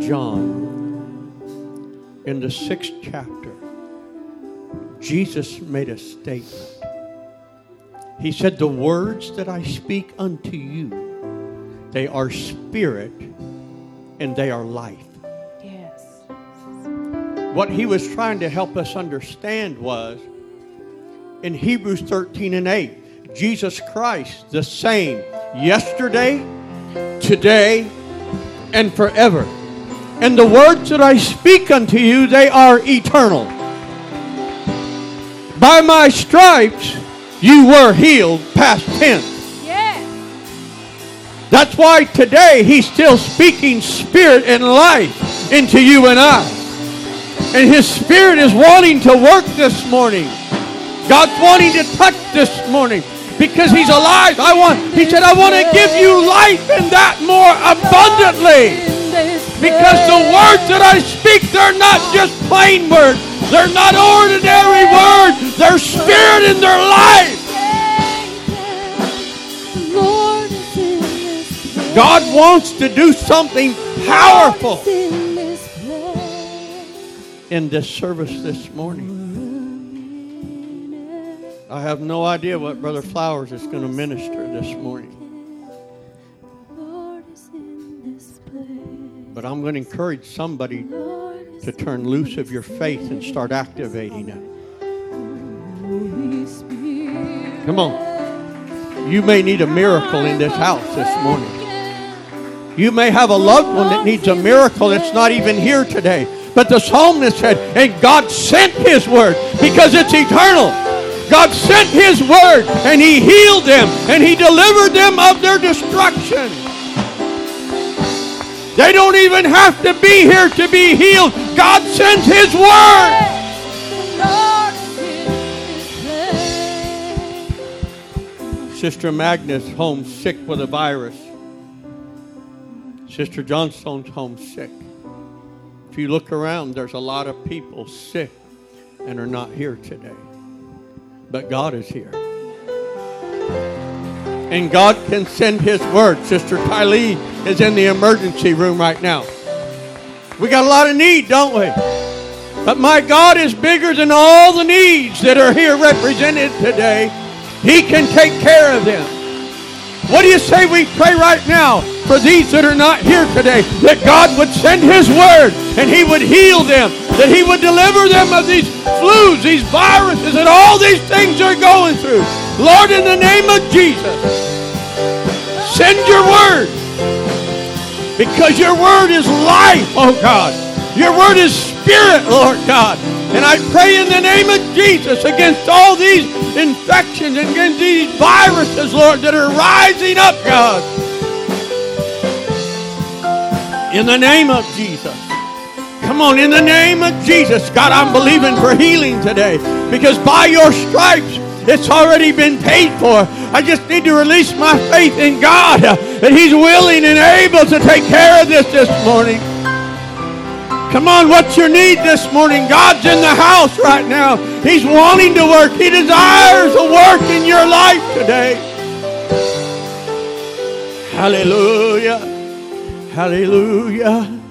John, in the sixth chapter, Jesus made a statement. He said, The words that I speak unto you, they are spirit and they are life. Yes. What he was trying to help us understand was in Hebrews 13 and 8, Jesus Christ, the same yesterday, today, and forever. And the words that I speak unto you, they are eternal. By my stripes, you were healed, past tense. Yes. That's why today he's still speaking spirit and life into you and I. And his spirit is wanting to work this morning. God's wanting to touch this morning because he's alive. I want he said I want to give you life and that more abundantly. Because the words that I speak, they're not just plain words. They're not ordinary words. They're spirit in they're life. Lord is in this place. God wants to do something powerful Lord is in this place. in this service this morning. I have no idea what Brother Flowers is going to minister this morning. But I'm going to encourage somebody to turn loose of your faith and start activating it. Come on. You may need a miracle in this house this morning. You may have a loved one that needs a miracle that's not even here today. But the psalmist said, and God sent his word because it's eternal. God sent his word and he healed them and he delivered them of their destruction. They don't even have to be here to be healed. God sends his word. Sister Magnus home sick with a virus. Sister Johnstone's home sick. If you look around, there's a lot of people sick and are not here today. But God is here. And God can send His word. Sister Tylee is in the emergency room right now. We got a lot of need, don't we? But my God is bigger than all the needs that are here represented today. He can take care of them. What do you say we pray right now for these that are not here today? That God would send His word and He would heal them, that He would deliver them of these flus, these viruses, and all these things they're going through. Lord, in the name of Jesus, send your word because your word is life, oh God. Your word is spirit, Lord God. And I pray in the name of Jesus against all these infections and against these viruses, Lord, that are rising up, God. In the name of Jesus. Come on, in the name of Jesus. God, I'm believing for healing today because by your stripes, it's already been paid for. I just need to release my faith in God uh, that He's willing and able to take care of this this morning. Come on, what's your need this morning? God's in the house right now. He's wanting to work. He desires to work in your life today. Hallelujah. Hallelujah.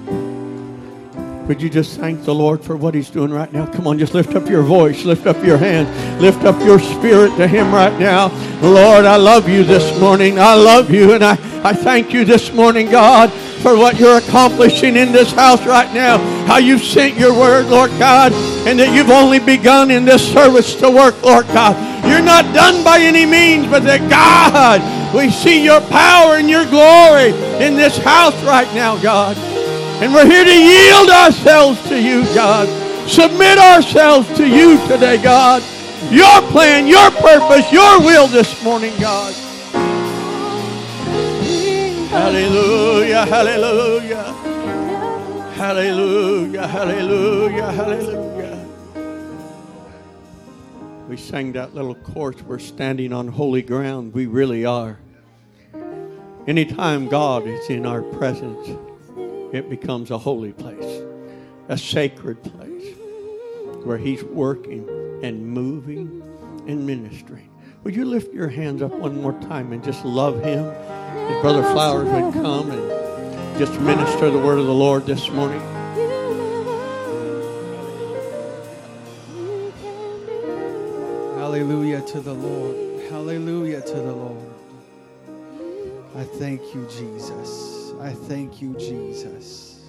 Would you just thank the Lord for what He's doing right now? Come on, just lift up your voice, lift up your hand, lift up your spirit to Him right now. Lord, I love you this morning. I love you, and I, I thank you this morning, God, for what you're accomplishing in this house right now. How you've sent your word, Lord God, and that you've only begun in this service to work, Lord God. You're not done by any means, but that God, we see your power and your glory in this house right now, God. And we're here to yield ourselves to you, God. Submit ourselves to you today, God. Your plan, your purpose, your will this morning, God. Hallelujah, hallelujah. Hallelujah, hallelujah, hallelujah. We sang that little chorus, we're standing on holy ground. We really are. Anytime God is in our presence, it becomes a holy place, a sacred place where He's working and moving and ministering. Would you lift your hands up one more time and just love Him? If Brother Flowers would come and just minister the word of the Lord this morning. Hallelujah to the Lord. Hallelujah to the Lord. I thank you, Jesus. I thank you, Jesus.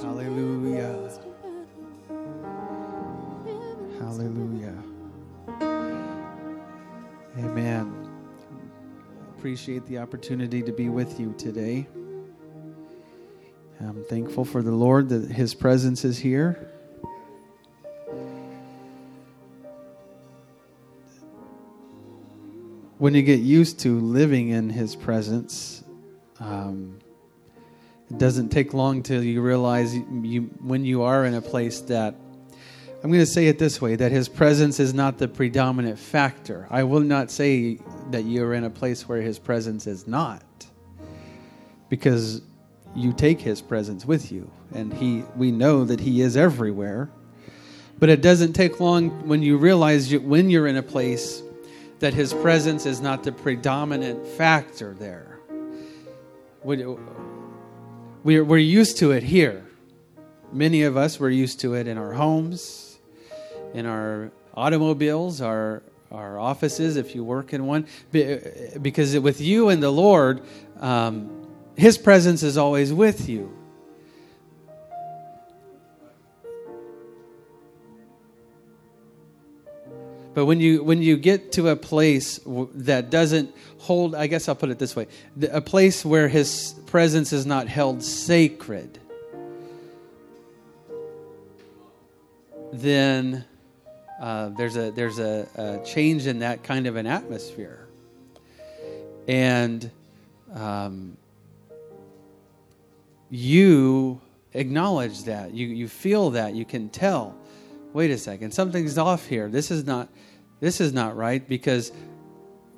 Hallelujah. Hallelujah. Amen. Appreciate the opportunity to be with you today. I'm thankful for the Lord that His presence is here. When you get used to living in His presence, um, it doesn't take long till you realize you, when you are in a place that I'm going to say it this way that His presence is not the predominant factor. I will not say that you're in a place where His presence is not, because you take His presence with you, and He we know that He is everywhere. But it doesn't take long when you realize you, when you're in a place that his presence is not the predominant factor there. We're, we're used to it here. Many of us, we're used to it in our homes, in our automobiles, our, our offices, if you work in one. Because with you and the Lord, um, his presence is always with you. But when you when you get to a place that doesn't hold, I guess I'll put it this way: a place where His presence is not held sacred, then uh, there's a there's a, a, change in that kind of an atmosphere, and um, you acknowledge that you you feel that you can tell. Wait a second, something's off here. This is not this is not right because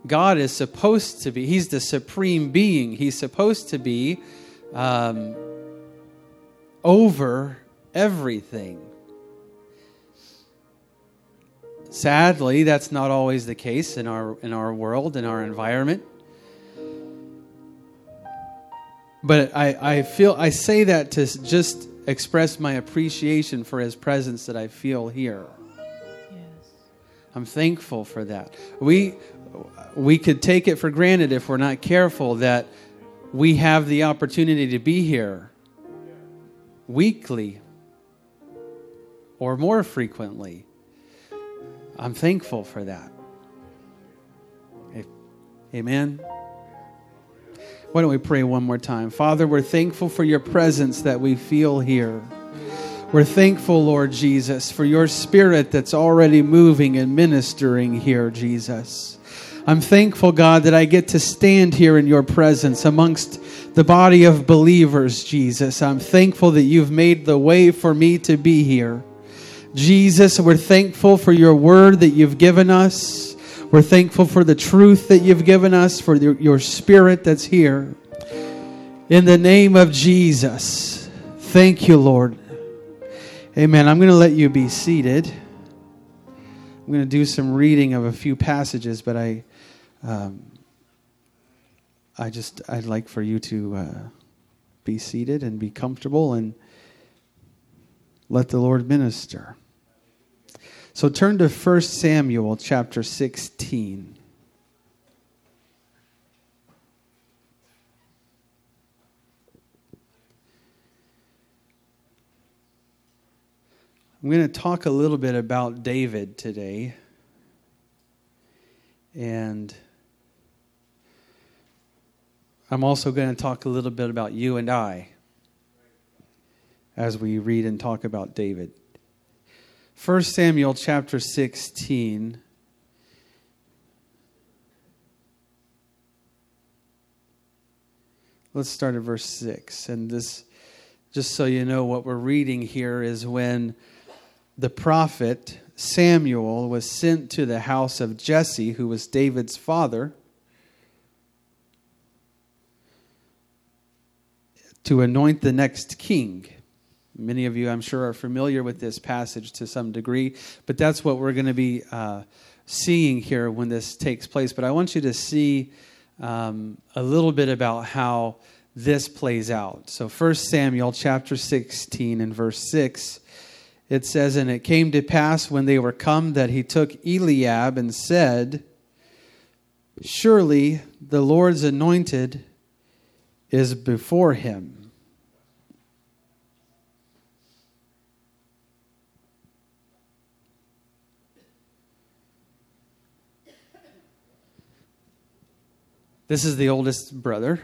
God is supposed to be, He's the supreme being. He's supposed to be um, over everything. Sadly, that's not always the case in our, in our world, in our environment. But I, I feel I say that to just express my appreciation for his presence that I feel here. I'm thankful for that. We we could take it for granted if we're not careful that we have the opportunity to be here weekly or more frequently. I'm thankful for that. Amen. Why don't we pray one more time? Father, we're thankful for your presence that we feel here. We're thankful, Lord Jesus, for your spirit that's already moving and ministering here, Jesus. I'm thankful, God, that I get to stand here in your presence amongst the body of believers, Jesus. I'm thankful that you've made the way for me to be here. Jesus, we're thankful for your word that you've given us. We're thankful for the truth that you've given us, for your spirit that's here. In the name of Jesus, thank you, Lord. Amen. I'm going to let you be seated. I'm going to do some reading of a few passages, but I, um, I just I'd like for you to uh, be seated and be comfortable and let the Lord minister. So turn to 1 Samuel chapter 16. I'm going to talk a little bit about David today. And I'm also going to talk a little bit about you and I as we read and talk about David. 1 Samuel chapter 16. Let's start at verse 6. And this, just so you know, what we're reading here is when the prophet Samuel was sent to the house of Jesse, who was David's father, to anoint the next king. Many of you, I'm sure, are familiar with this passage to some degree, but that's what we're going to be uh, seeing here when this takes place. But I want you to see um, a little bit about how this plays out. So 1 Samuel chapter 16 and verse 6 it says and it came to pass when they were come that he took Eliab and said surely the Lord's anointed is before him. This is the oldest brother.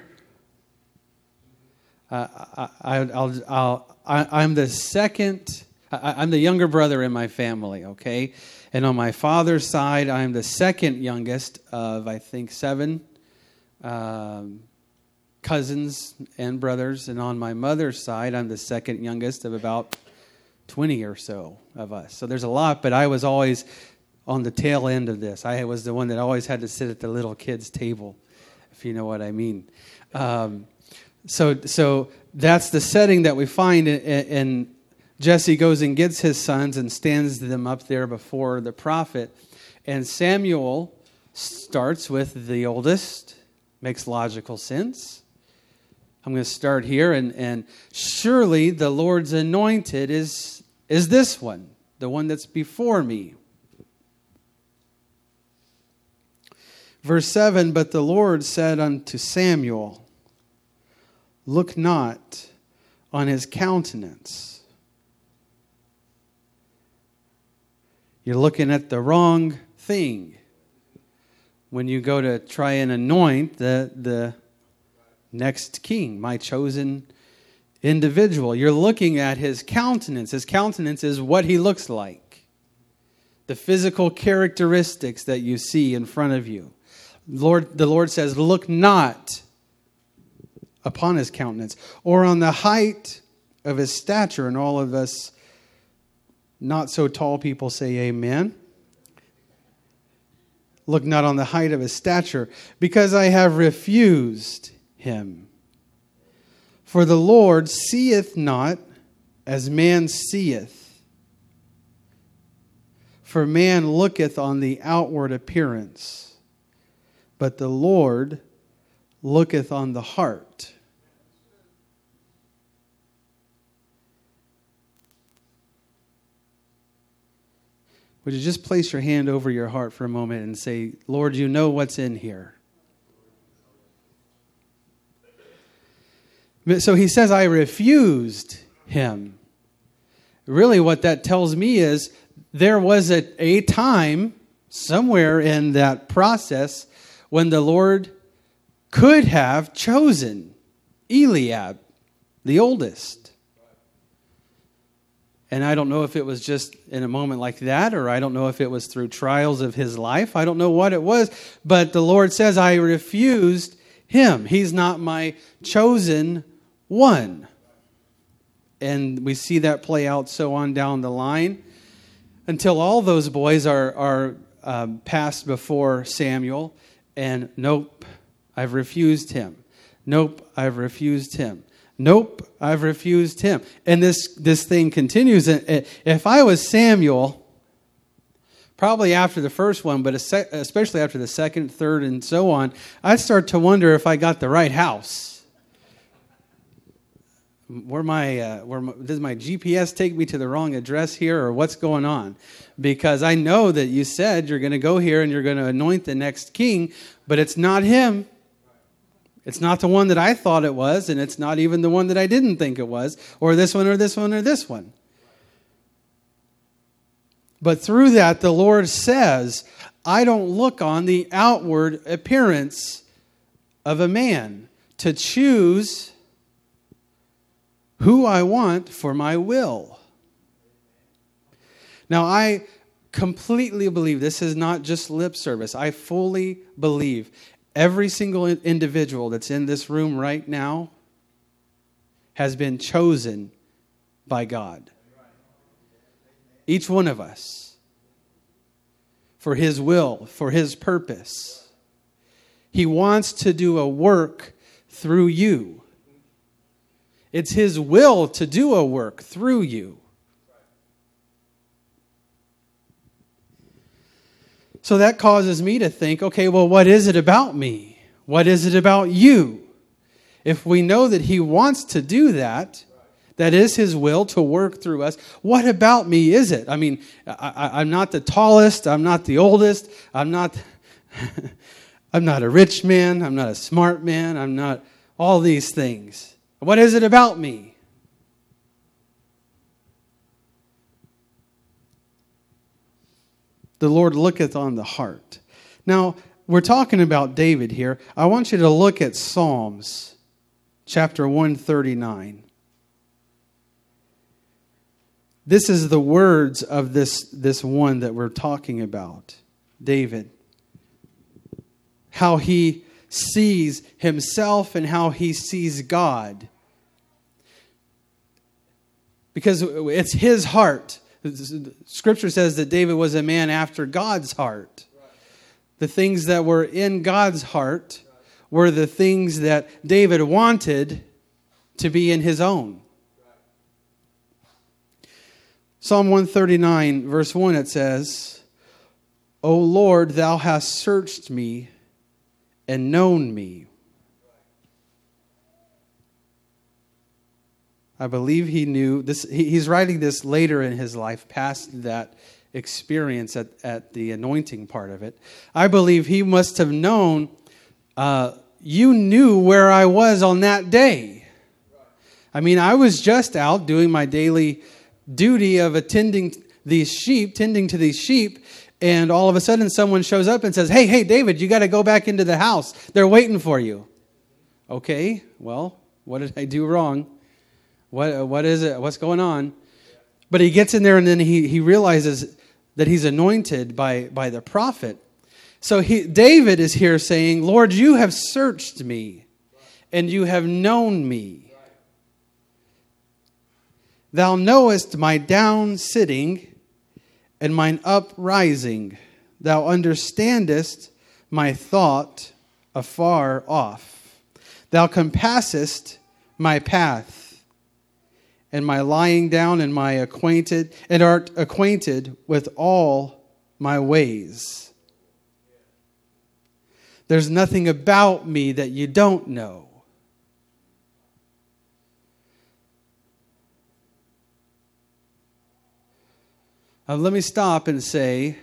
Uh, I, I, I'll, I'll, I, I'm the second, I, I'm the younger brother in my family, okay? And on my father's side, I'm the second youngest of, I think, seven um, cousins and brothers. And on my mother's side, I'm the second youngest of about 20 or so of us. So there's a lot, but I was always on the tail end of this. I was the one that always had to sit at the little kids' table, if you know what I mean. Um, so, so that's the setting that we find, in and Jesse goes and gets his sons and stands them up there before the prophet. And Samuel starts with the oldest, makes logical sense. I'm going to start here, and, and surely the Lord's anointed is, is this one, the one that's before me. Verse 7 But the Lord said unto Samuel, Look not on his countenance. You're looking at the wrong thing when you go to try and anoint the, the next king, my chosen individual. You're looking at his countenance. His countenance is what he looks like, the physical characteristics that you see in front of you. Lord, the Lord says, Look not upon his countenance or on the height of his stature. And all of us not so tall people say, Amen. Look not on the height of his stature, because I have refused him. For the Lord seeth not as man seeth. For man looketh on the outward appearance, but the Lord looketh on the heart. Would you just place your hand over your heart for a moment and say, Lord, you know what's in here? So he says, I refused him. Really, what that tells me is there was a, a time somewhere in that process when the Lord could have chosen Eliab, the oldest. And I don't know if it was just in a moment like that, or I don't know if it was through trials of his life. I don't know what it was. But the Lord says, I refused him. He's not my chosen one. And we see that play out so on down the line until all those boys are, are um, passed before Samuel. And nope, I've refused him. Nope, I've refused him. Nope, I've refused him. And this, this thing continues. If I was Samuel, probably after the first one, but especially after the second, third, and so on, I'd start to wonder if I got the right house. Where my, uh, where my, does my GPS take me to the wrong address here, or what's going on? Because I know that you said you're going to go here and you're going to anoint the next king, but it's not him. It's not the one that I thought it was, and it's not even the one that I didn't think it was, or this one, or this one, or this one. But through that, the Lord says, I don't look on the outward appearance of a man to choose who I want for my will. Now, I completely believe this is not just lip service. I fully believe Every single individual that's in this room right now has been chosen by God. Each one of us. For His will, for His purpose. He wants to do a work through you. It's His will to do a work through you. So that causes me to think okay, well, what is it about me? What is it about you? If we know that He wants to do that, that is His will to work through us, what about me is it? I mean, I, am not the tallest, I'm not the oldest, I'm not. I'm not a rich man, I'm not a smart man, I'm not all these things. What is it about me? The Lord looketh on the heart. Now, we're talking about David here. I want you to look at Psalms chapter 139. This is the words of this, this one that we're talking about, David how he sees himself and how he sees God. Because it's his heart. Scripture says that David was a man after God's heart. The things that were in God's heart were the things that David wanted to be in his own. Psalm 139, verse 1, it says, O Lord, thou hast searched me and known me. I believe he knew this. He's writing this later in his life, past that experience at, at the anointing part of it. I believe he must have known uh, you knew where I was on that day. I mean, I was just out doing my daily duty of attending these sheep, tending to these sheep, and all of a sudden someone shows up and says, Hey, hey, David, you got to go back into the house. They're waiting for you. Okay, well, what did I do wrong? What, what is it? What's going on? But he gets in there and then he, he realizes that he's anointed by, by the prophet. So he, David is here saying, Lord, you have searched me and you have known me. Thou knowest my down sitting and mine uprising. Thou understandest my thought afar off. Thou compassest my path and my lying down and my acquainted and art acquainted with all my ways. There's nothing about me that you don't know. Uh, let me stop and say,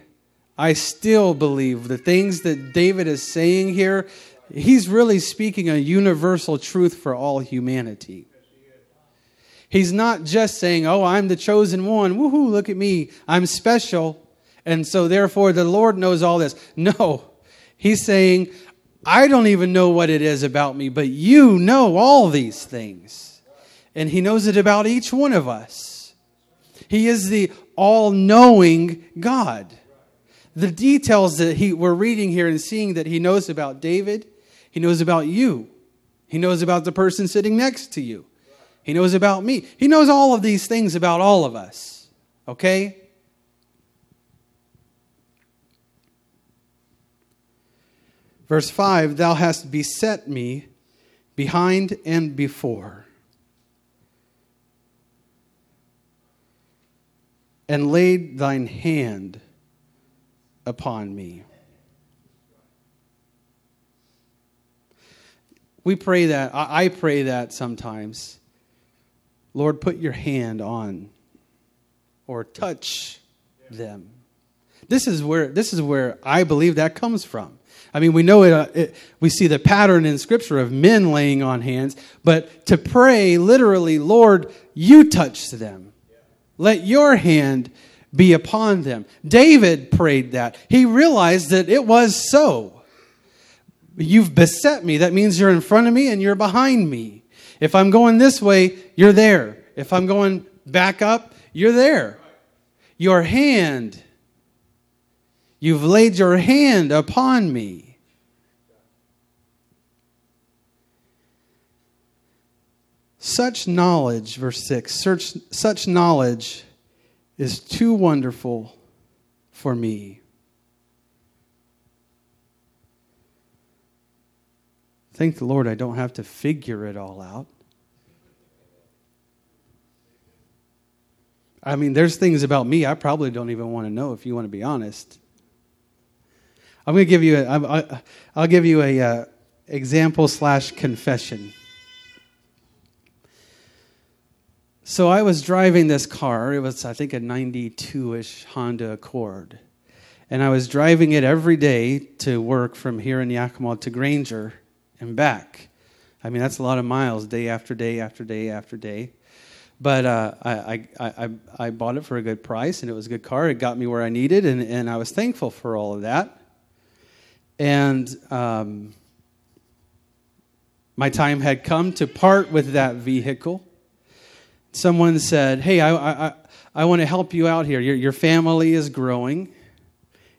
I still believe the things that David is saying here, he's really speaking a universal truth for all humanity. He's not just saying, Oh, I'm the chosen one. Woohoo, look at me. I'm special. And so, therefore, the Lord knows all this. No. He's saying, I don't even know what it is about me, but you know all these things. And He knows it about each one of us. He is the all knowing God. The details that he, we're reading here and seeing that he knows about David, he knows about you, he knows about the person sitting next to you, he knows about me. He knows all of these things about all of us. Okay? Verse 5 Thou hast beset me behind and before. and laid thine hand upon me. We pray that, I pray that sometimes. Lord, put your hand on or touch them. This is where, this is where I believe that comes from. I mean, we know it, uh, it, we see the pattern in Scripture of men laying on hands, but to pray literally, Lord, you touch them. Let your hand be upon them. David prayed that. He realized that it was so. You've beset me. That means you're in front of me and you're behind me. If I'm going this way, you're there. If I'm going back up, you're there. Your hand, you've laid your hand upon me. Such knowledge, verse 6, such, such knowledge is too wonderful for me. Thank the Lord I don't have to figure it all out. I mean, there's things about me I probably don't even want to know if you want to be honest. I'm going to give you a, I, will give you a, uh, example slash confession. So I was driving this car. It was, I think, a 92 ish Honda Accord. And I was driving it every day to work from here in Yakima to Granger and back. I mean, that's a lot of miles, day after day after day after day. But uh, I, I, I, I bought it for a good price, and it was a good car. It got me where I needed, and, and I was thankful for all of that. And um, my time had come to part with that vehicle. Someone said, Hey, I, I, I want to help you out here. Your, your family is growing.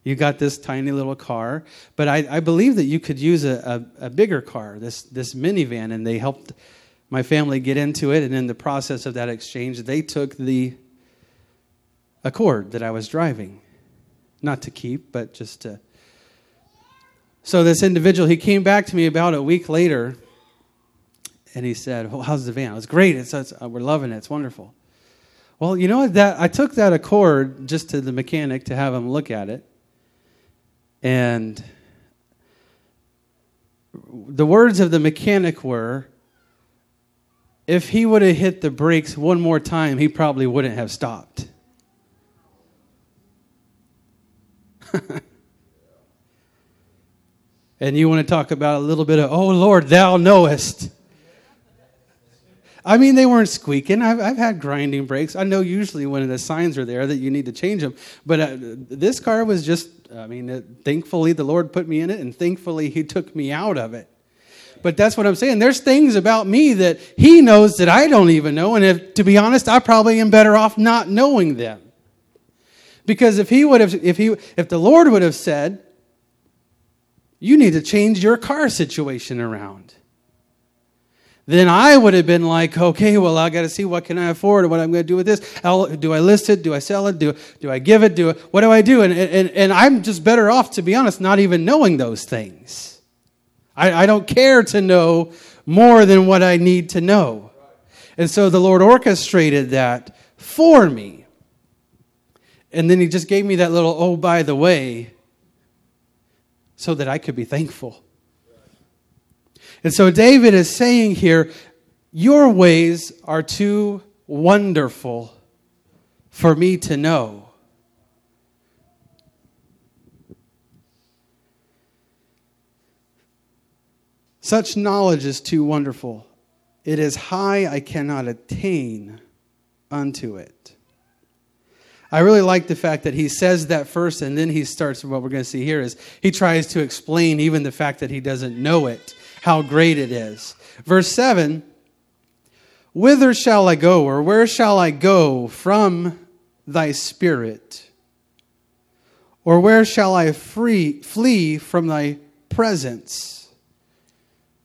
You got this tiny little car, but I, I believe that you could use a, a, a, bigger car, this, this minivan, and they helped my family get into it. And in the process of that exchange, they took the Accord that I was driving, not to keep, but just to. So this individual, he came back to me about a week later, and he said, well, "How's the van?" It's great. It's, it's uh, we're loving it. It's wonderful. Well, you know what? That I took that Accord just to the mechanic to have him look at it and the words of the mechanic were if he would have hit the brakes one more time, he probably wouldn't have stopped. and you want to talk about a little bit of, oh Lord, thou knowest. I mean, they weren't squeaking. I've, I've had grinding brakes. I know usually when the signs are there that you need to change them. But uh, this car was just, I mean, uh, thankfully the Lord put me in it, and thankfully He took me out of it. But that's what I'm saying. There's things about me that He knows that I don't even know. And if, to be honest, I probably am better off not knowing them. Because if He would have, if He, if the Lord would have said, you need to change your car situation around then I would have been like, okay, well, I got to see what can I afford, and what I'm going to do with this. Do I list it? Do I sell it? Do, do I give it? Do what do I do? And, and, and I'm just better off, to be honest, not even knowing those things. I, I don't care to know more than what I need to know. And so the Lord orchestrated that for me. And then He just gave me that little, oh, by the way, so that I could be thankful. And so David is saying here, Your ways are too wonderful for me to know. Such knowledge is too wonderful. It is high, I cannot attain unto it. I really like the fact that he says that first, and then he starts. What we're going to see here is he tries to explain even the fact that he doesn't know it how great it is. Verse 7 Whither shall I go, or where shall I go from thy spirit? Or where shall I free, flee from thy presence?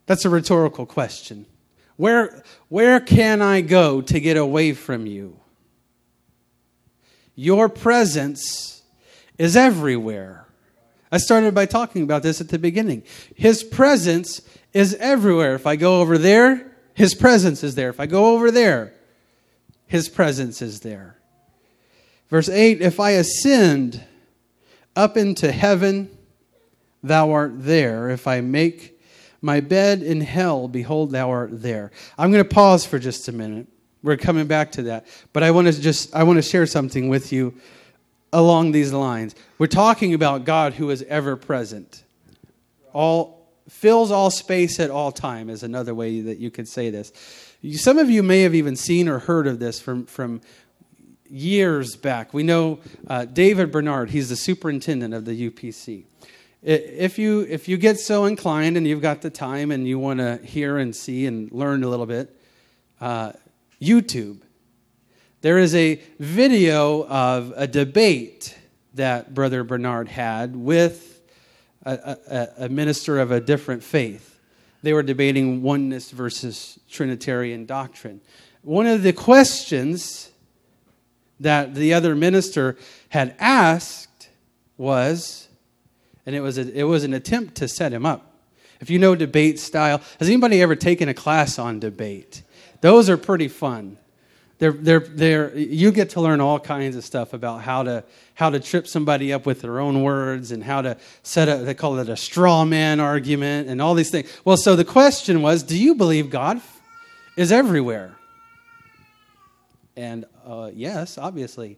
That's a rhetorical question. Where, where can I go to get away from you? Your presence is everywhere. I started by talking about this at the beginning. His presence is everywhere. If I go over there, His presence is there. If I go over there, His presence is there. Verse 8 If I ascend up into heaven, thou art there. If I make my bed in hell, behold, thou art there. I'm going to pause for just a minute. We're coming back to that. But I want to just I want to share something with you along these lines. We're talking about God who is ever present. All fills all space at all time is another way that you could say this. Some of you may have even seen or heard of this from, from years back. We know uh, David Bernard, he's the superintendent of the UPC. If you, if you get so inclined and you've got the time and you want to hear and see and learn a little bit, uh, YouTube. There is a video of a debate that Brother Bernard had with a, a, a minister of a different faith. They were debating oneness versus Trinitarian doctrine. One of the questions that the other minister had asked was, and it was, a, it was an attempt to set him up. If you know debate style, has anybody ever taken a class on debate? Those are pretty fun. They're, they're, they're, you get to learn all kinds of stuff about how to, how to trip somebody up with their own words and how to set a, they call it a straw man argument and all these things. Well, so the question was do you believe God is everywhere? And uh, yes, obviously,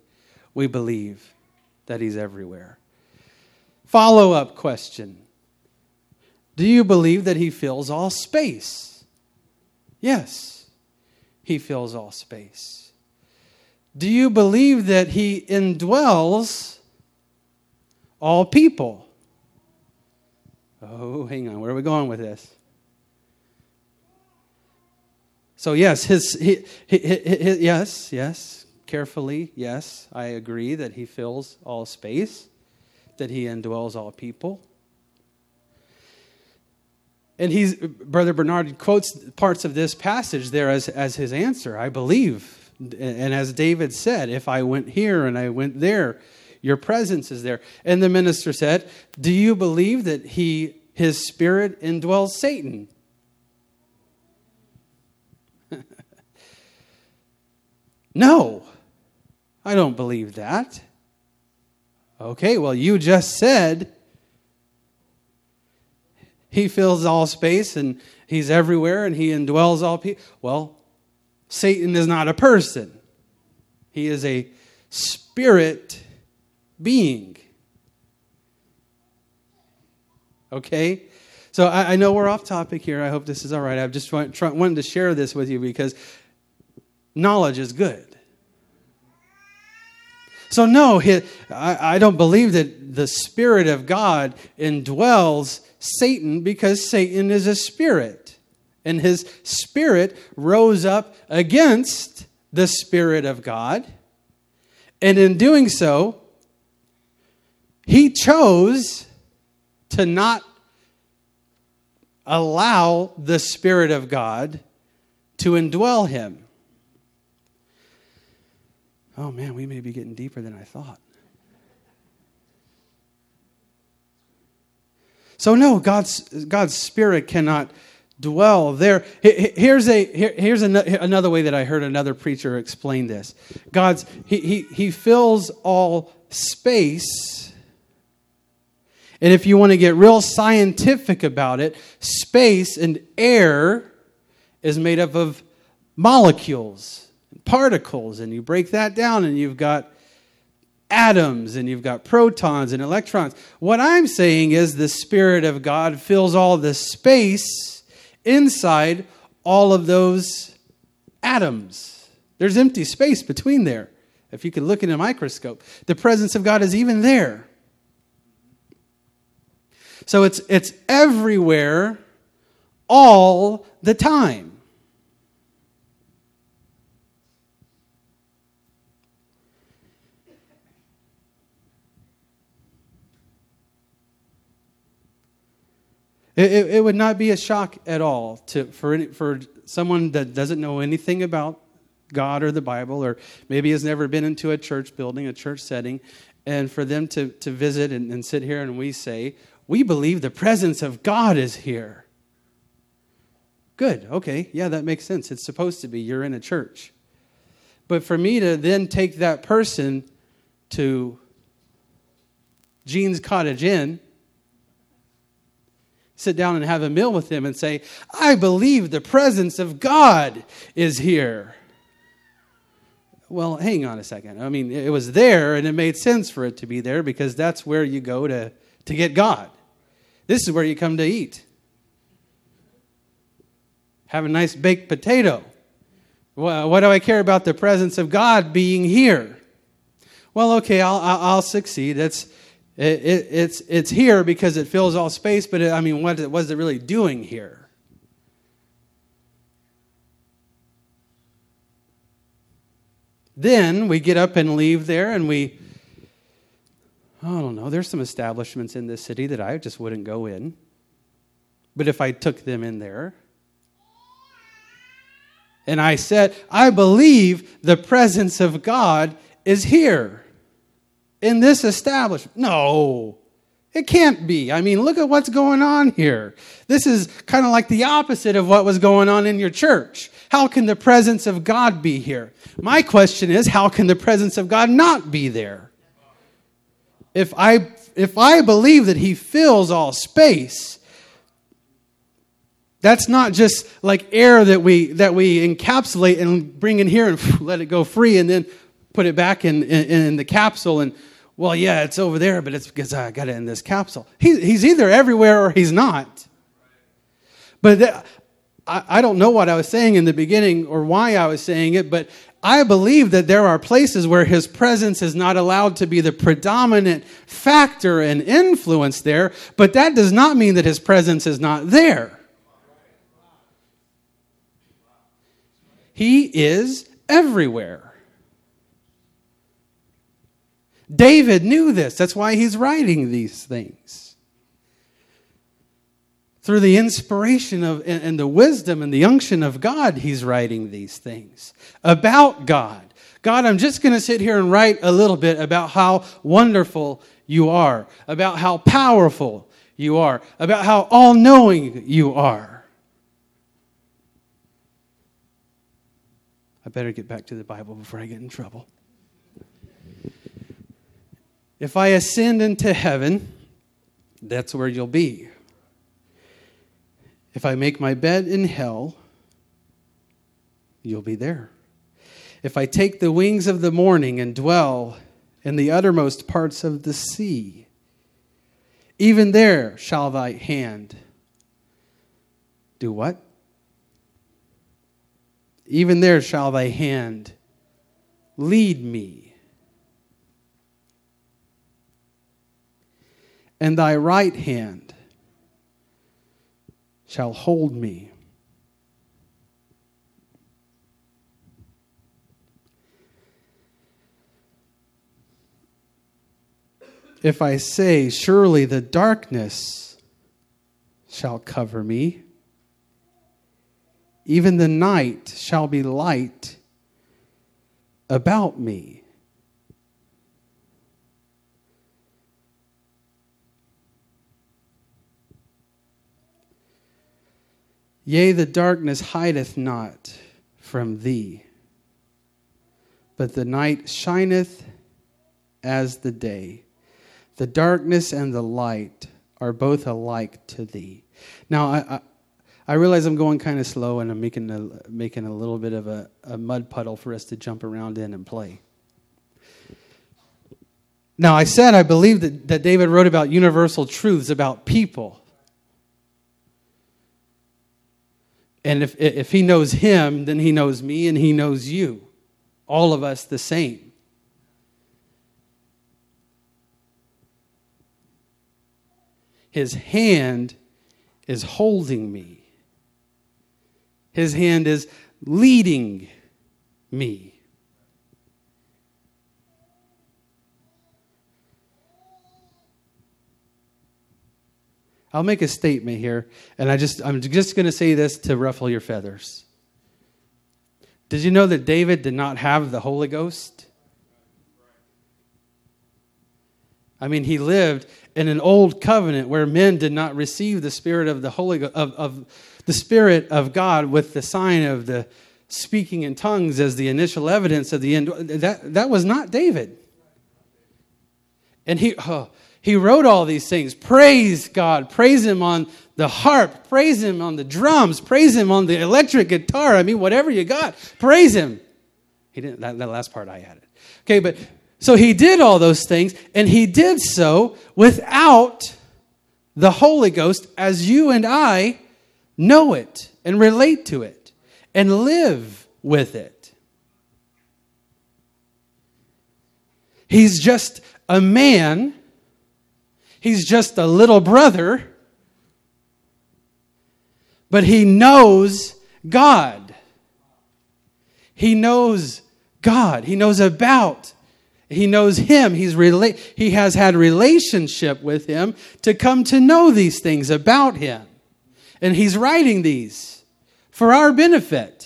we believe that He's everywhere. Follow up question Do you believe that He fills all space? Yes, He fills all space. Do you believe that He indwells all people? Oh, hang on. Where are we going with this? So yes, his, he, he, he, yes, yes, carefully, yes, I agree that he fills all space, that he indwells all people. And he's Brother Bernard quotes parts of this passage there as, as his answer. I believe. And as David said, if I went here and I went there, your presence is there. And the minister said, Do you believe that he his spirit indwells Satan? No, I don't believe that. Okay, well, you just said he fills all space and he's everywhere and he indwells all people. Well, Satan is not a person, he is a spirit being. Okay? So I, I, know we're off topic here. I hope this is all right. I just want, try, wanted to share this with you because knowledge is good. So, no, I don't believe that the Spirit of God indwells Satan because Satan is a spirit. And his spirit rose up against the Spirit of God. And in doing so, he chose to not allow the Spirit of God to indwell him. Oh man, we may be getting deeper than I thought. So no, God's God's spirit cannot dwell there. Here's a here, here's another way that I heard another preacher explain this. God's he he he fills all space. And if you want to get real scientific about it, space and air is made up of molecules particles, and you break that down, and you've got atoms, and you've got protons and electrons. What I'm saying is the Spirit of God fills all the space inside all of those atoms. There's empty space between there. If you could look in a microscope, the presence of God is even there. So it's, it's everywhere all the time. It, it, it, would not be a shock at all to, for, any, for someone that doesn't know anything about God or the Bible, or maybe has never been into a church building, a church setting, and for them to, to visit and, and sit here and we say, We believe the presence of God is here. Good, okay, yeah, that makes sense. It's supposed to be. You're in a church. But for me to then take that person to Gene's Cottage Inn sit down and have a meal with him and say, I believe the presence of God is here. Well, hang on a second. I mean, it was there and it made sense for it to be there because that's where you go to, to get God. This is where you come to eat. Have a nice baked potato. What do I care about the presence of God being here? Well, okay, I'll, I'll succeed. That's, it, it, it's, it's here because it fills all space, but it, I mean, what, what is it really doing here? Then we get up and leave there, and we, I don't know, there's some establishments in this city that I just wouldn't go in. But if I took them in there, and I said, I believe the presence of God is here in this establishment. No, it can't be. I mean, look at what's going on here. This is kind of like the opposite of what was going on in your church. How can the presence of God be here? My question is, how can the presence of God not be there? If I if I believe that he fills all space, that's not just like air that we that we encapsulate and bring in here and let it go free and then put it back in, in, in the capsule and well yeah it's over there but it's because I got it in this capsule. He, he's either everywhere or he's not. But th- I, I don't know what I was saying in the beginning or why I was saying it, but I believe that there are places where his presence is not allowed to be the predominant factor and influence there, but that does not mean that his presence is not there. He is everywhere. David knew this. That's why he's writing these things. Through the inspiration of and, the wisdom and the unction of God, he's writing these things about God. God, I'm just going to sit here and write a little bit about how wonderful you are, about how powerful you are, about how all knowing you are. I better get back to the Bible before I get in trouble. If I ascend into heaven, that's where you'll be. If I make my bed in hell, you'll be there. If I take the wings of the morning and dwell in the uttermost parts of the sea, even there shall thy hand do what? Even there shall thy hand lead me. And thy right hand shall hold me. If I say, Surely the darkness shall cover me, even the night shall be light about me. Yea, the darkness hideth not from thee, but the night shineth as the day. The darkness and the light are both alike to thee. Now, I, I, I realize I'm going kind of slow and I'm making a, making a little bit of a, a mud puddle for us to jump around in and play. Now, I said I believe that, that David wrote about universal truths about people. And if, if he knows him, then he knows me and he knows you. All of us the same. His hand is holding me, His hand is leading me. I'll make a statement here, and I just I'm just going to say this to ruffle your feathers. Did you know that David did not have the Holy Ghost? I mean, he lived in an old covenant where men did not receive the spirit of the Holy of, of the Spirit of God with the sign of the speaking in tongues as the initial evidence of the end. That that was not David. And he oh, he wrote all these things. Praise God. Praise Him on the harp. Praise Him on the drums. Praise Him on the electric guitar. I mean, whatever you got, praise Him. He didn't. That, that last part I added. Okay, but so he did all those things, and he did so without the Holy Ghost as you and I know it and relate to it and live with it. He's just a man, he's just a little brother, but he knows God. He knows God. He knows about he knows him. He's rela- he has had relationship with him to come to know these things about him. And he's writing these for our benefit.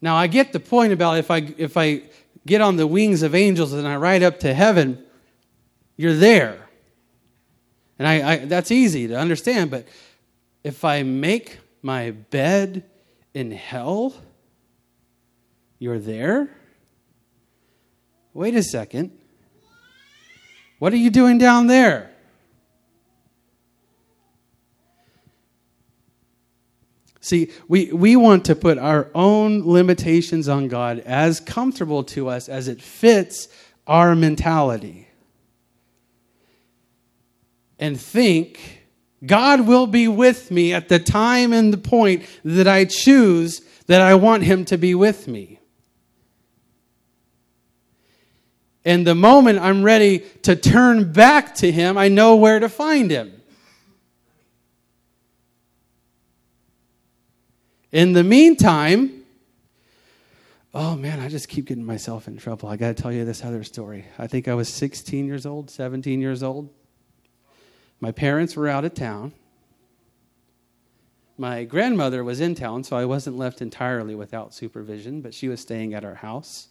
Now I get the point about if I if I get on the wings of angels and I ride up to heaven, you're there. And I, I, that's easy to understand, but if I make my bed in hell, you're there? Wait a second. What are you doing down there? See, we, we want to put our own limitations on God as comfortable to us as it fits our mentality. And think, God will be with me at the time and the point that I choose that I want Him to be with me. And the moment I'm ready to turn back to Him, I know where to find Him. In the meantime, oh man, I just keep getting myself in trouble. I got to tell you this other story. I think I was 16 years old, 17 years old. My parents were out of town. My grandmother was in town, so I wasn't left entirely without supervision, but she was staying at our house.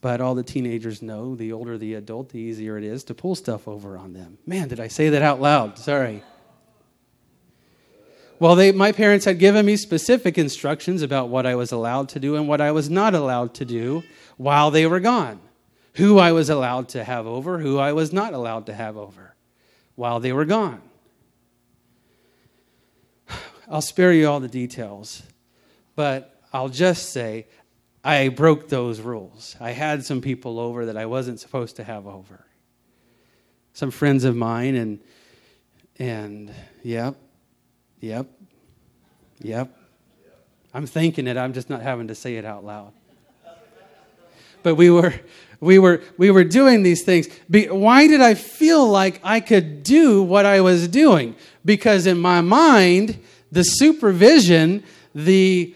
But all the teenagers know the older the adult, the easier it is to pull stuff over on them. Man, did I say that out loud? Sorry. Well, they, my parents had given me specific instructions about what I was allowed to do and what I was not allowed to do while they were gone. Who I was allowed to have over, who I was not allowed to have over while they were gone. I'll spare you all the details, but I'll just say I broke those rules. I had some people over that I wasn't supposed to have over. Some friends of mine, and, and, yep, Yep. Yep. I'm thinking it, I'm just not having to say it out loud. But we were we were we were doing these things. Why did I feel like I could do what I was doing? Because in my mind, the supervision, the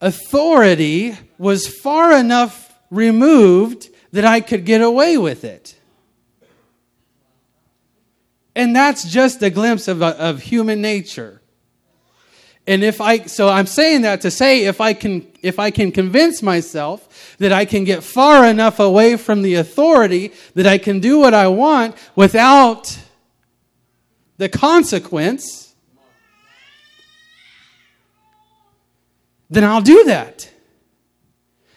authority was far enough removed that I could get away with it. And that's just a glimpse of, uh, of human nature. And if I, so I'm saying that to say if I can, if I can convince myself that I can get far enough away from the authority that I can do what I want without the consequence, then I'll do that.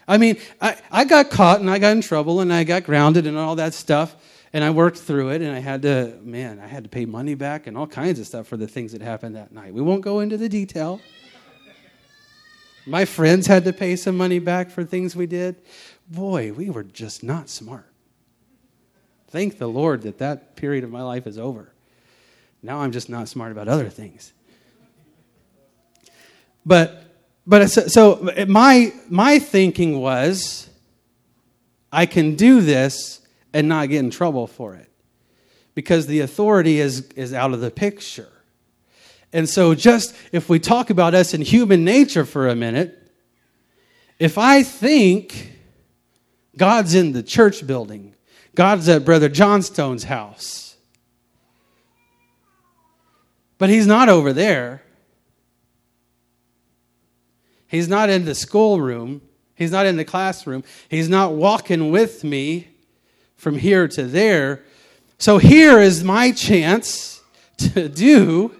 I mean, I, I got caught and I got in trouble and I got grounded and all that stuff and I worked through it, and I had to, man, I had to pay money back and all kinds of stuff for the things that happened that night. We won't go into the detail. My friends had to pay some money back for things we did. Boy, we were just not smart. Thank the Lord that that period of my life is over. Now I'm just not smart about other things. But but so, so my my thinking was I can do this and not get in trouble for it because the authority is, is out of the picture. And so, just if we talk about us in human nature for a minute, if I think God's in the church building, God's at Brother Johnstone's house, but He's not over there. He's not in the schoolroom. He's not in the classroom. He's not walking with me from here to there. So here is my chance to do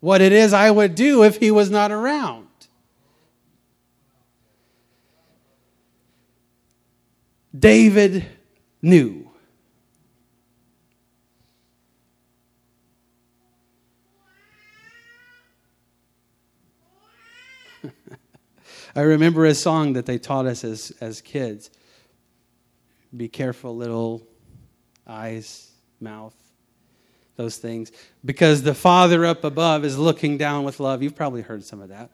what it is I would do if he was not around. David knew. I remember a song that they taught us as, as kids. Be careful, little eyes, mouth, those things. Because the Father up above is looking down with love. You've probably heard some of that.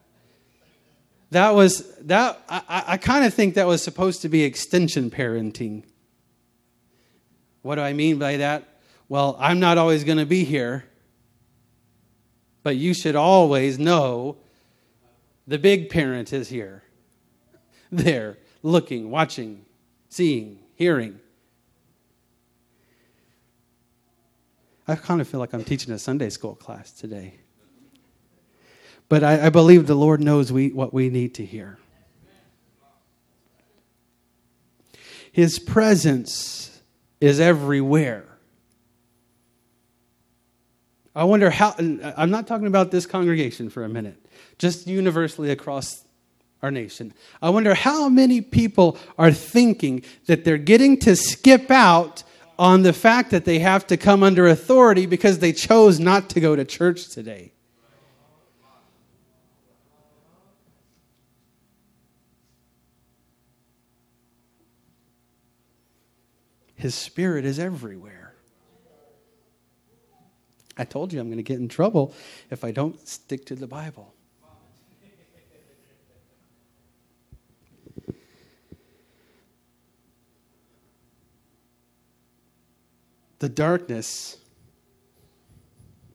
That was, that, I, I kind of think that was supposed to be extension parenting. What do I mean by that? Well, I'm not always going to be here, but you should always know the big parent is here. There, looking, watching, seeing hearing. I kind of feel like I'm teaching a Sunday school class today. But I, I believe the Lord knows we, what we need to hear. His presence is everywhere. I wonder how, I'm not talking about this congregation for a minute, just universally across our nation. I wonder how many people are thinking that they're getting to skip out on the fact that they have to come under authority because they chose not to go to church today. His spirit is everywhere. I told you I'm going to get in trouble if I don't stick to the Bible. The darkness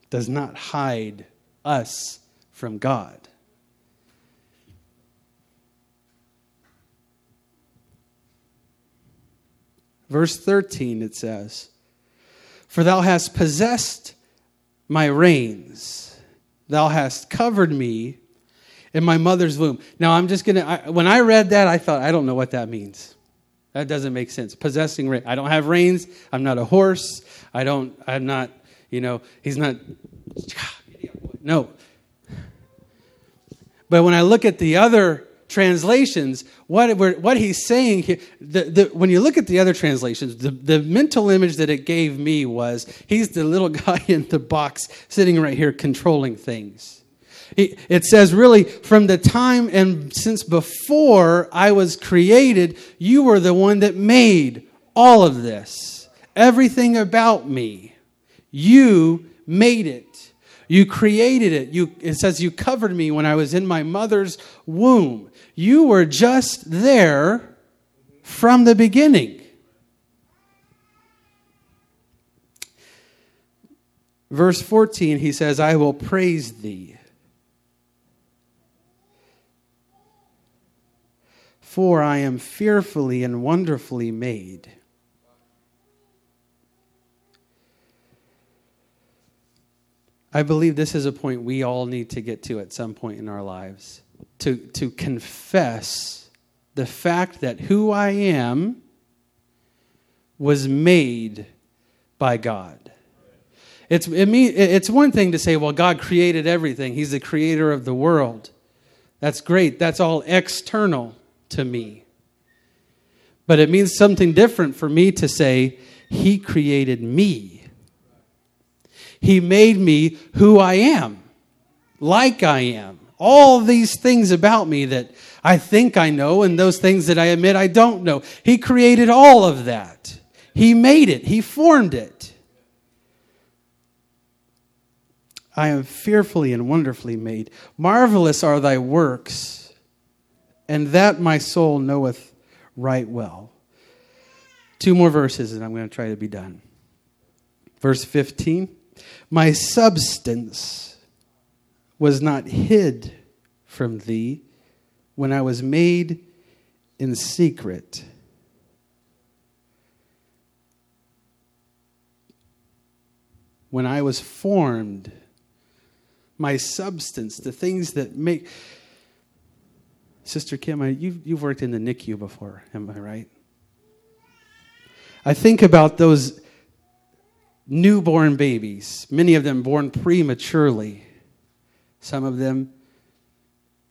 does not hide us from God. Verse 13 it says, For thou hast possessed my reins, thou hast covered me in my mother's womb. Now I'm just going to, when I read that, I thought, I don't know what that means. That doesn't make sense. Possessing reins. I don't have reins. I'm not a horse. I don't, I'm not, you know, he's not, no. But when I look at the other translations, what, what he's saying here, the, the, when you look at the other translations, the, the mental image that it gave me was he's the little guy in the box sitting right here controlling things. It says, really, from the time and since before I was created, you were the one that made all of this. Everything about me. You made it. You created it. You, it says, You covered me when I was in my mother's womb. You were just there from the beginning. Verse 14, he says, I will praise thee. For I am fearfully and wonderfully made. I believe this is a point we all need to get to at some point in our lives to, to confess the fact that who I am was made by God. It's, it mean, it's one thing to say, well, God created everything, He's the creator of the world. That's great, that's all external to me. But it means something different for me to say, He created me. He made me who I am, like I am. All these things about me that I think I know, and those things that I admit I don't know. He created all of that. He made it, He formed it. I am fearfully and wonderfully made. Marvelous are thy works, and that my soul knoweth right well. Two more verses, and I'm going to try to be done. Verse 15 My substance was not hid from thee when I was made in secret. When I was formed, my substance, the things that make. Sister Kim, I, you've, you've worked in the NICU before, am I right? I think about those newborn babies, many of them born prematurely. Some of them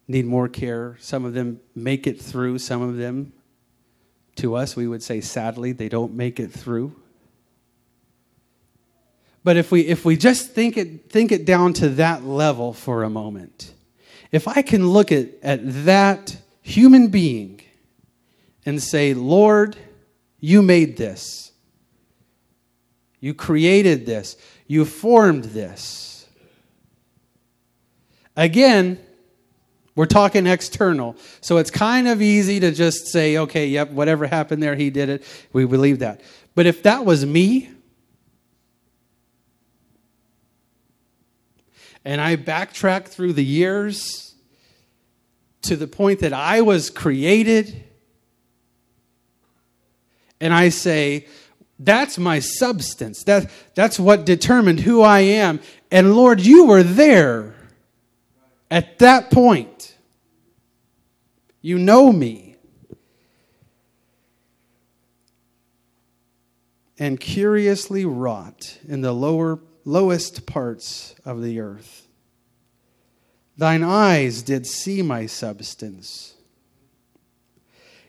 need more care. Some of them make it through. Some of them, to us, we would say sadly, they don't make it through. But if we, if we just think it, think it down to that level for a moment, if I can look at, at that human being and say, Lord, you made this, you created this, you formed this. Again, we're talking external. So it's kind of easy to just say, okay, yep, whatever happened there, he did it. We believe that. But if that was me, and I backtrack through the years to the point that I was created, and I say, that's my substance. That, that's what determined who I am. And Lord, you were there at that point. You know me. And curiously wrought in the lower lowest parts of the earth. Thine eyes did see my substance.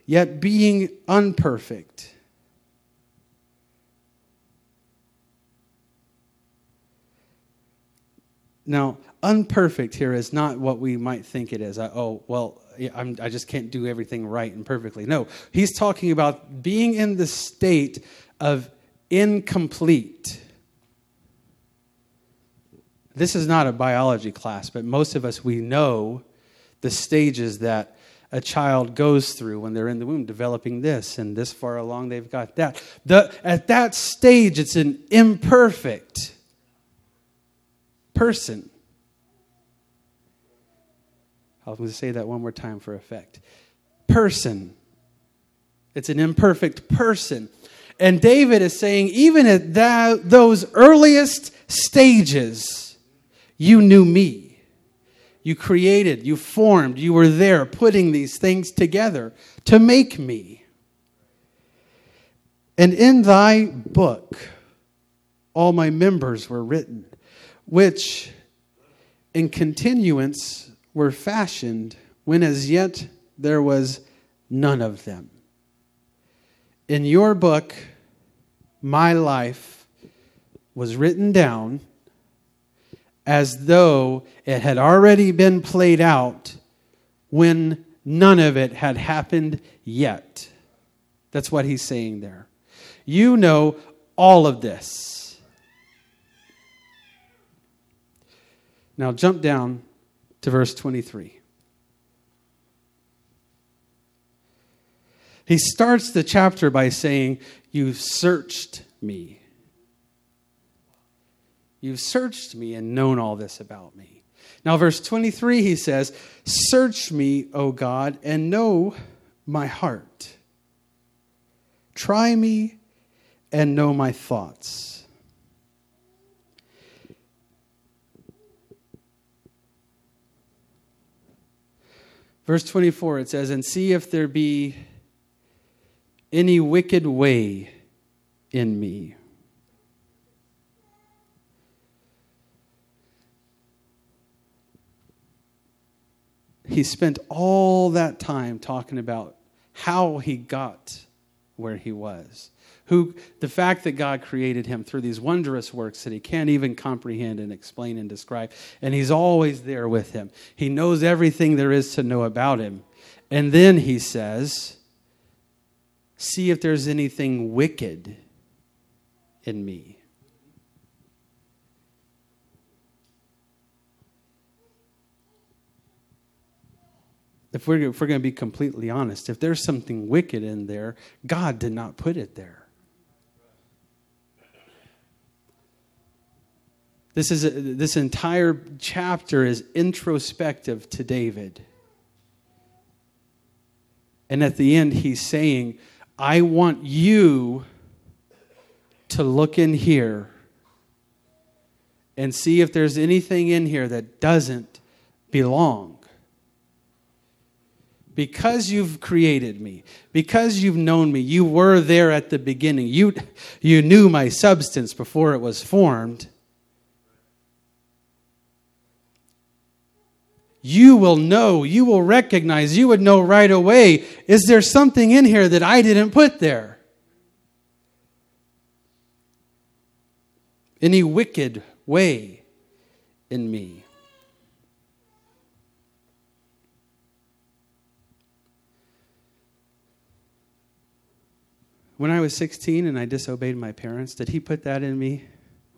Yet being unperfect, Now, unperfect here is not what we might think it is. I, oh, well, I'm, I just can't do everything right and perfectly. No, he's talking about being in the state of incomplete. This is not a biology class, but most of us, we know the stages that a child goes through when they're in the womb, developing this, and this far along they've got that. The, at that stage, it's an imperfect person. I'll say that one more time for effect. Person. It's an imperfect person. And David is saying, even at that, those earliest stages, you knew me. You created, you formed, you were there putting these things together to make me. And in thy book, all my members were written which in continuance were fashioned when as yet there was none of them. In your book, my life was written down as though it had already been played out when none of it had happened yet. That's what he's saying there. You know all of this. Now jump down to verse 23. He starts the chapter by saying, You've searched me. You've searched me and known all this about me. Now, verse 23, he says, Search me, O God, and know my heart. Try me and know my thoughts Verse 24, it says, And see if there be any wicked way in me. He spent all that time talking about how he got where he was who the fact that God created him through these wondrous works that he can't even comprehend and explain and describe, and he's always there with him. He knows everything there is to know about him. And then he says, See if there's anything wicked in me. If we're, if we're going to be completely honest, if there's something wicked in there, God did not put it there. This, is a, this entire chapter is introspective to David. And at the end, he's saying, I want you to look in here and see if there's anything in here that doesn't belong. Because you've created me, because you've known me, you were there at the beginning. You, you knew my substance before it was formed. you will know, you will recognize, you would know right away is there something in here that I didn't put there? Any wicked way in me? When I was 16 and I disobeyed my parents, did he put that in me?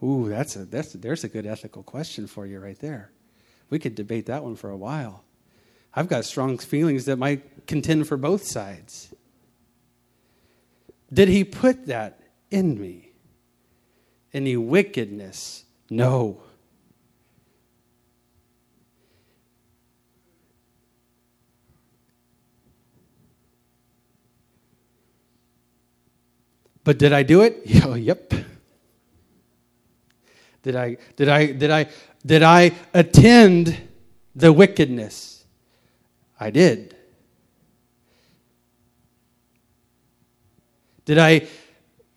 Ooh, that's a, that's, there's a good ethical question for you right there. We could debate that one for a while. I've got strong feelings that might contend for both sides. Did he put that in me? Any wickedness? No. But did I do it? Yep. Did I did I did I did I attend the wickedness? I did. Did I,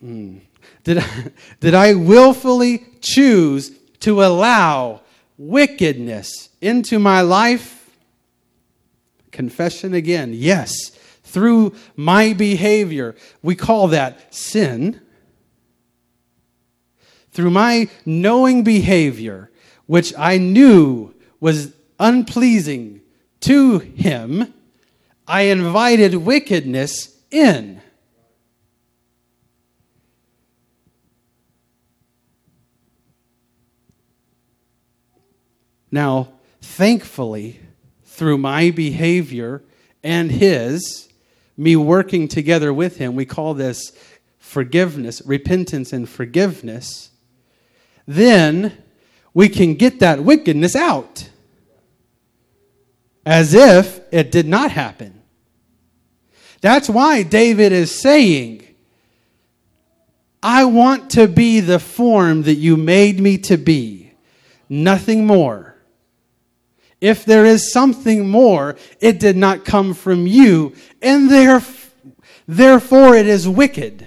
mm, did did I, did I willfully choose to allow wickedness into my life? Confession again, yes. Through my behavior, we call that sin. Through my knowing behavior, which I knew was unpleasing to him, I invited wickedness in. Now, thankfully, through my behavior and his, me working together with him, we call this forgiveness, repentance and forgiveness, then we can get that wickedness out as if it did not happen. That's why David is saying, I want to be the form that you made me to be, nothing more. If there is something more, it did not come from you, and theref- therefore it is wicked.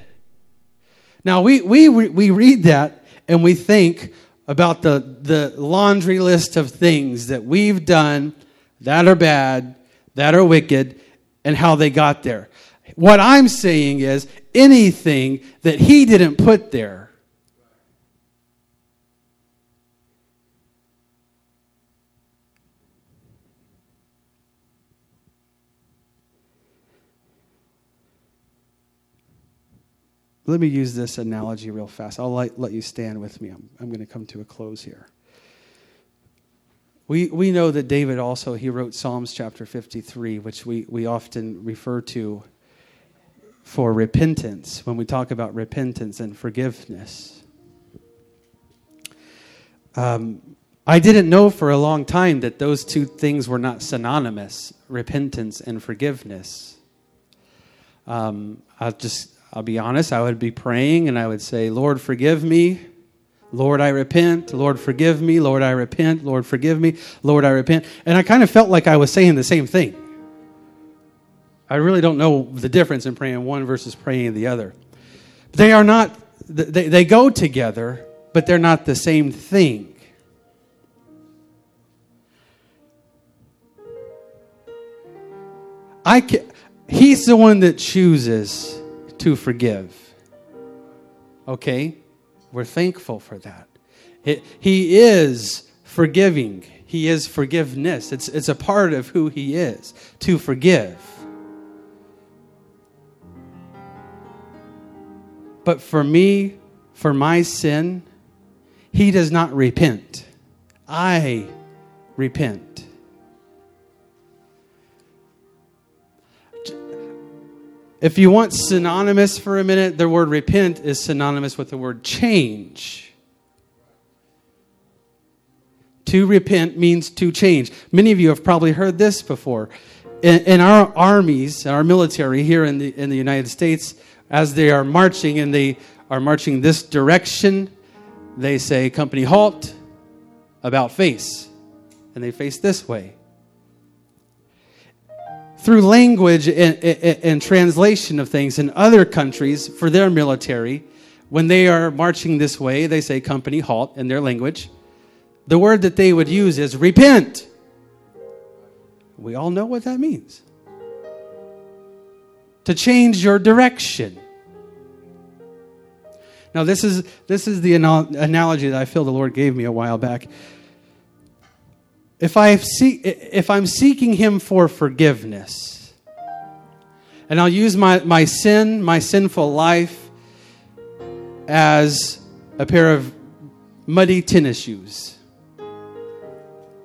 Now, we, we, we read that and we think about the, the laundry list of things that we've done that are bad, that are wicked, and how they got there. What I'm saying is anything that he didn't put there. Let me use this analogy real fast. I'll let, let you stand with me. I'm, I'm going to come to a close here. We, we know that David also, he wrote Psalms chapter 53, which we, we often refer to for repentance when we talk about repentance and forgiveness. Um, I didn't know for a long time that those two things were not synonymous repentance and forgiveness. Um, I'll just, I'll be honest, I would be praying and I would say, Lord, forgive me. Lord, I repent. Lord, forgive me. Lord, I repent. Lord, forgive me. Lord, I repent. And I kind of felt like I was saying the same thing. I really don't know the difference in praying one versus praying the other. They are not, they, they go together, but they're not the same thing. I can, he's the one that chooses to forgive. Okay? We're thankful for that. He is forgiving. He is forgiveness. It's, it's a part of who he is to forgive. But for me, for my sin, he does not repent. I repent. If you want synonymous for a minute, the word repent is synonymous with the word change. To repent means to change. Many of you have probably heard this before. In, in our armies, our military here in the, in the United States, as they are marching and they are marching this direction, they say, Company halt, about face. And they face this way through language and, and, and, translation of things in other countries for their military, when they are marching this way, they say company halt in their language. The word that they would use is repent. We all know what that means. To change your direction. Now, this is, this is the analogy that I feel the Lord gave me a while back. If, I see, if I'm seeking Him for forgiveness, and I'll use my, my sin, my sinful life, as a pair of muddy tennis shoes.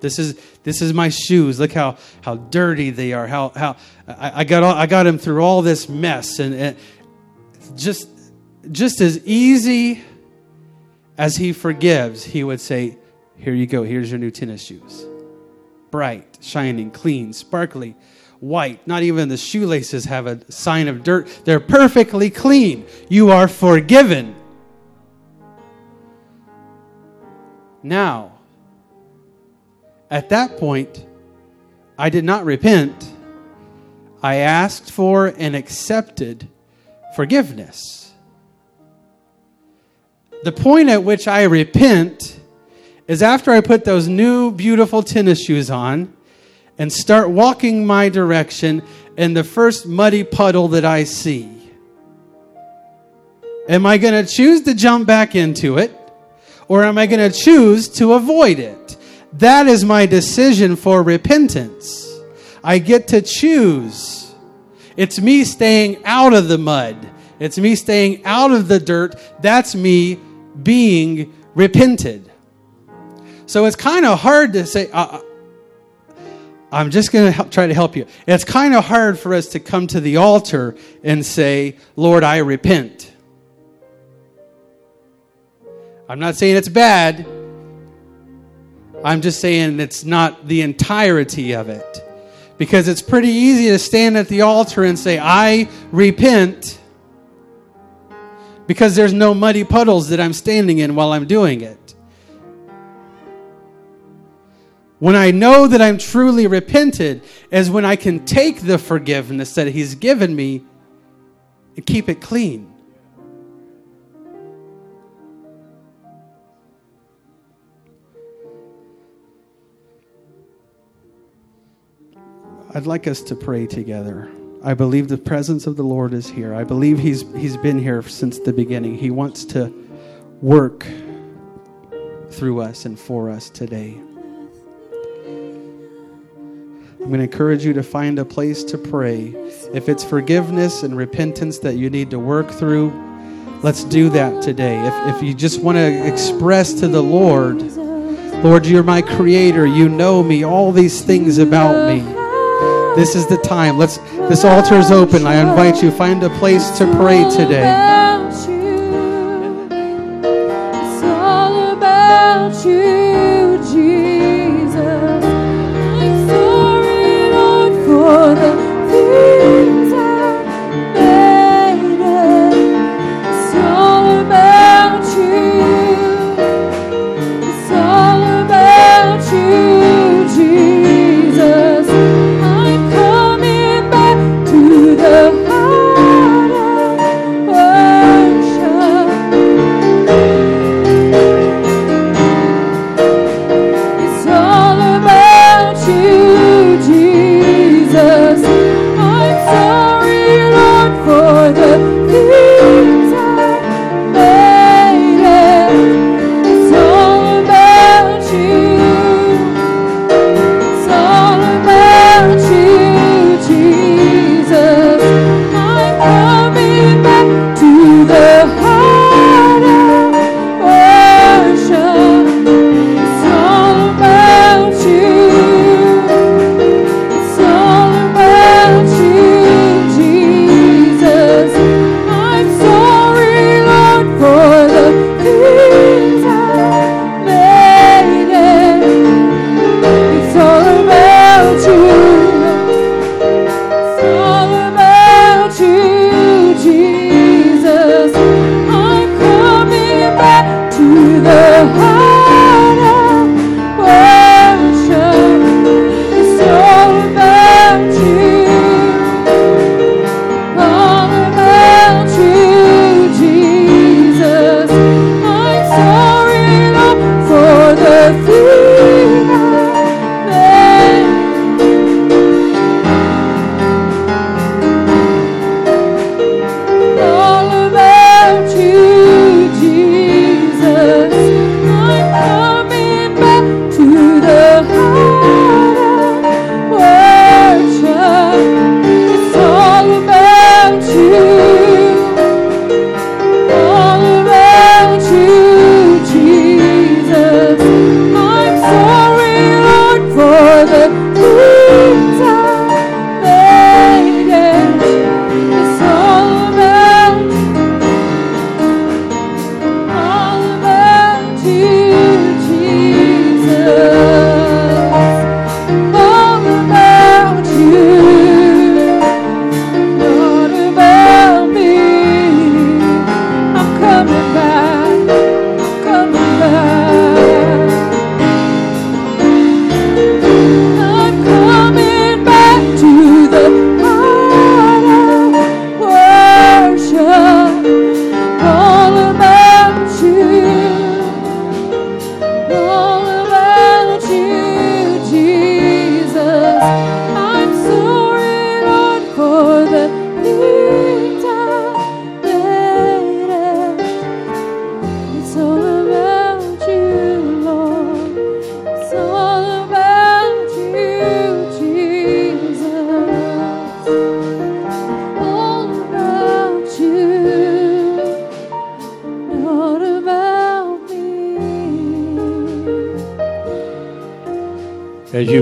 This is, this is my shoes. Look how, how dirty they are. How, how I, I, got all, I got him through all this mess. And, and just, just as easy as he forgives, he would say, Here you go. Here's your new tennis shoes bright, shining, clean, sparkly, white. Not even the shoelaces have a sign of dirt. They're perfectly clean. You are forgiven. Now, at that point, I did not repent. I asked for and accepted forgiveness. The point at which I repent is after I put those new beautiful tennis shoes on and start walking my direction in the first muddy puddle that I see. Am I going to choose to jump back into it or am I going to choose to avoid it? That is my decision for repentance. I get to choose. It's me staying out of the mud. It's me staying out of the dirt. That's me being repented. So it's kind of hard to say, uh, I'm just going to try to help you. It's kind of hard for us to come to the altar and say, Lord, I repent. I'm not saying it's bad. I'm just saying it's not the entirety of it. Because it's pretty easy to stand at the altar and say, I repent, because there's no muddy puddles that I'm standing in while I'm doing it. When I know that I'm truly repented is when I can take the forgiveness that He's given me and keep it clean. I'd like us to pray together. I believe the presence of the Lord is here. I believe he's he's been here since the beginning. He wants to work through us and for us today. I'm going to encourage you to find a place to pray. If it's forgiveness and repentance that you need to work through, let's do that today. If, if you just want to express to the Lord, Lord, you're my creator, you know me, all these things about me. This is the time. Let's this altar is open. I invite you find a place to pray today.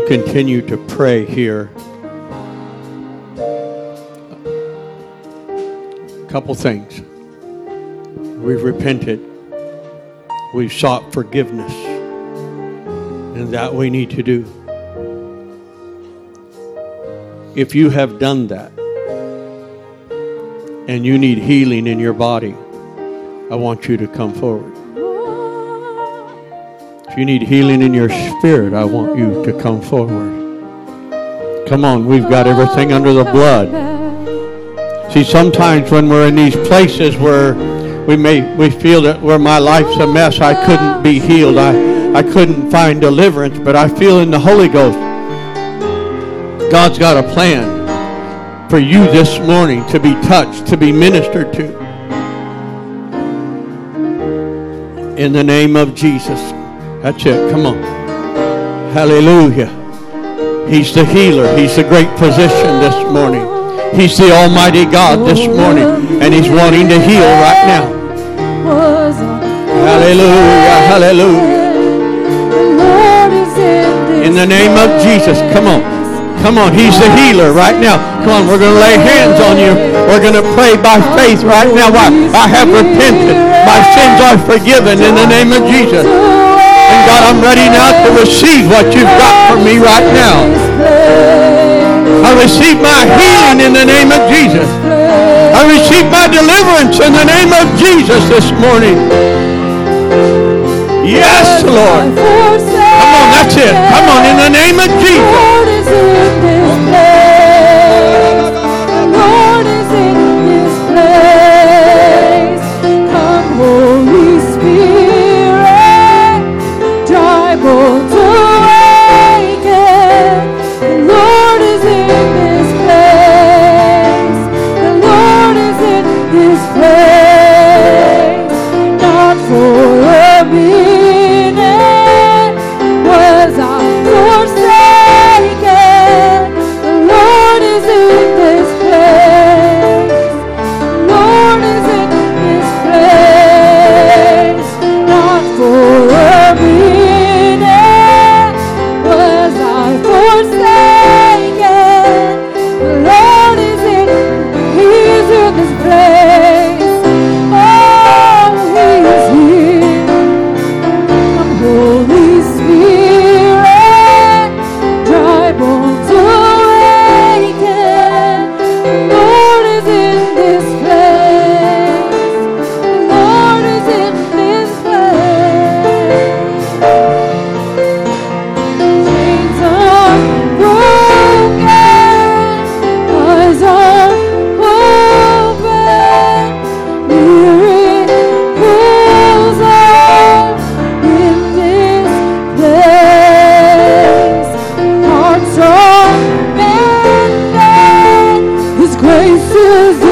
Continue to pray here. A couple things. We've repented. We've sought forgiveness. And that we need to do. If you have done that and you need healing in your body, I want you to come forward. You need healing in your spirit, I want you to come forward. Come on, we've got everything under the blood. See, sometimes when we're in these places where we may we feel that where my life's a mess, I couldn't be healed. I, I couldn't find deliverance, but I feel in the Holy Ghost. God's got a plan for you this morning to be touched, to be ministered to. In the name of Jesus. That's it. Come on. Hallelujah. He's the healer. He's the great physician this morning. He's the Almighty God this morning. And He's wanting to heal right now. Hallelujah. Hallelujah. In the name of Jesus. Come on. Come on. He's the healer right now. Come on. We're going to lay hands on you. We're going to pray by faith right now. Why? I have repented. My sins are forgiven in the name of Jesus. God, I'm ready now to receive what you've got for me right now. I receive my healing in the name of Jesus. I receive my deliverance in the name of Jesus this morning. Yes, Lord. Come on, that's it. Come on, in the name of Jesus. Grace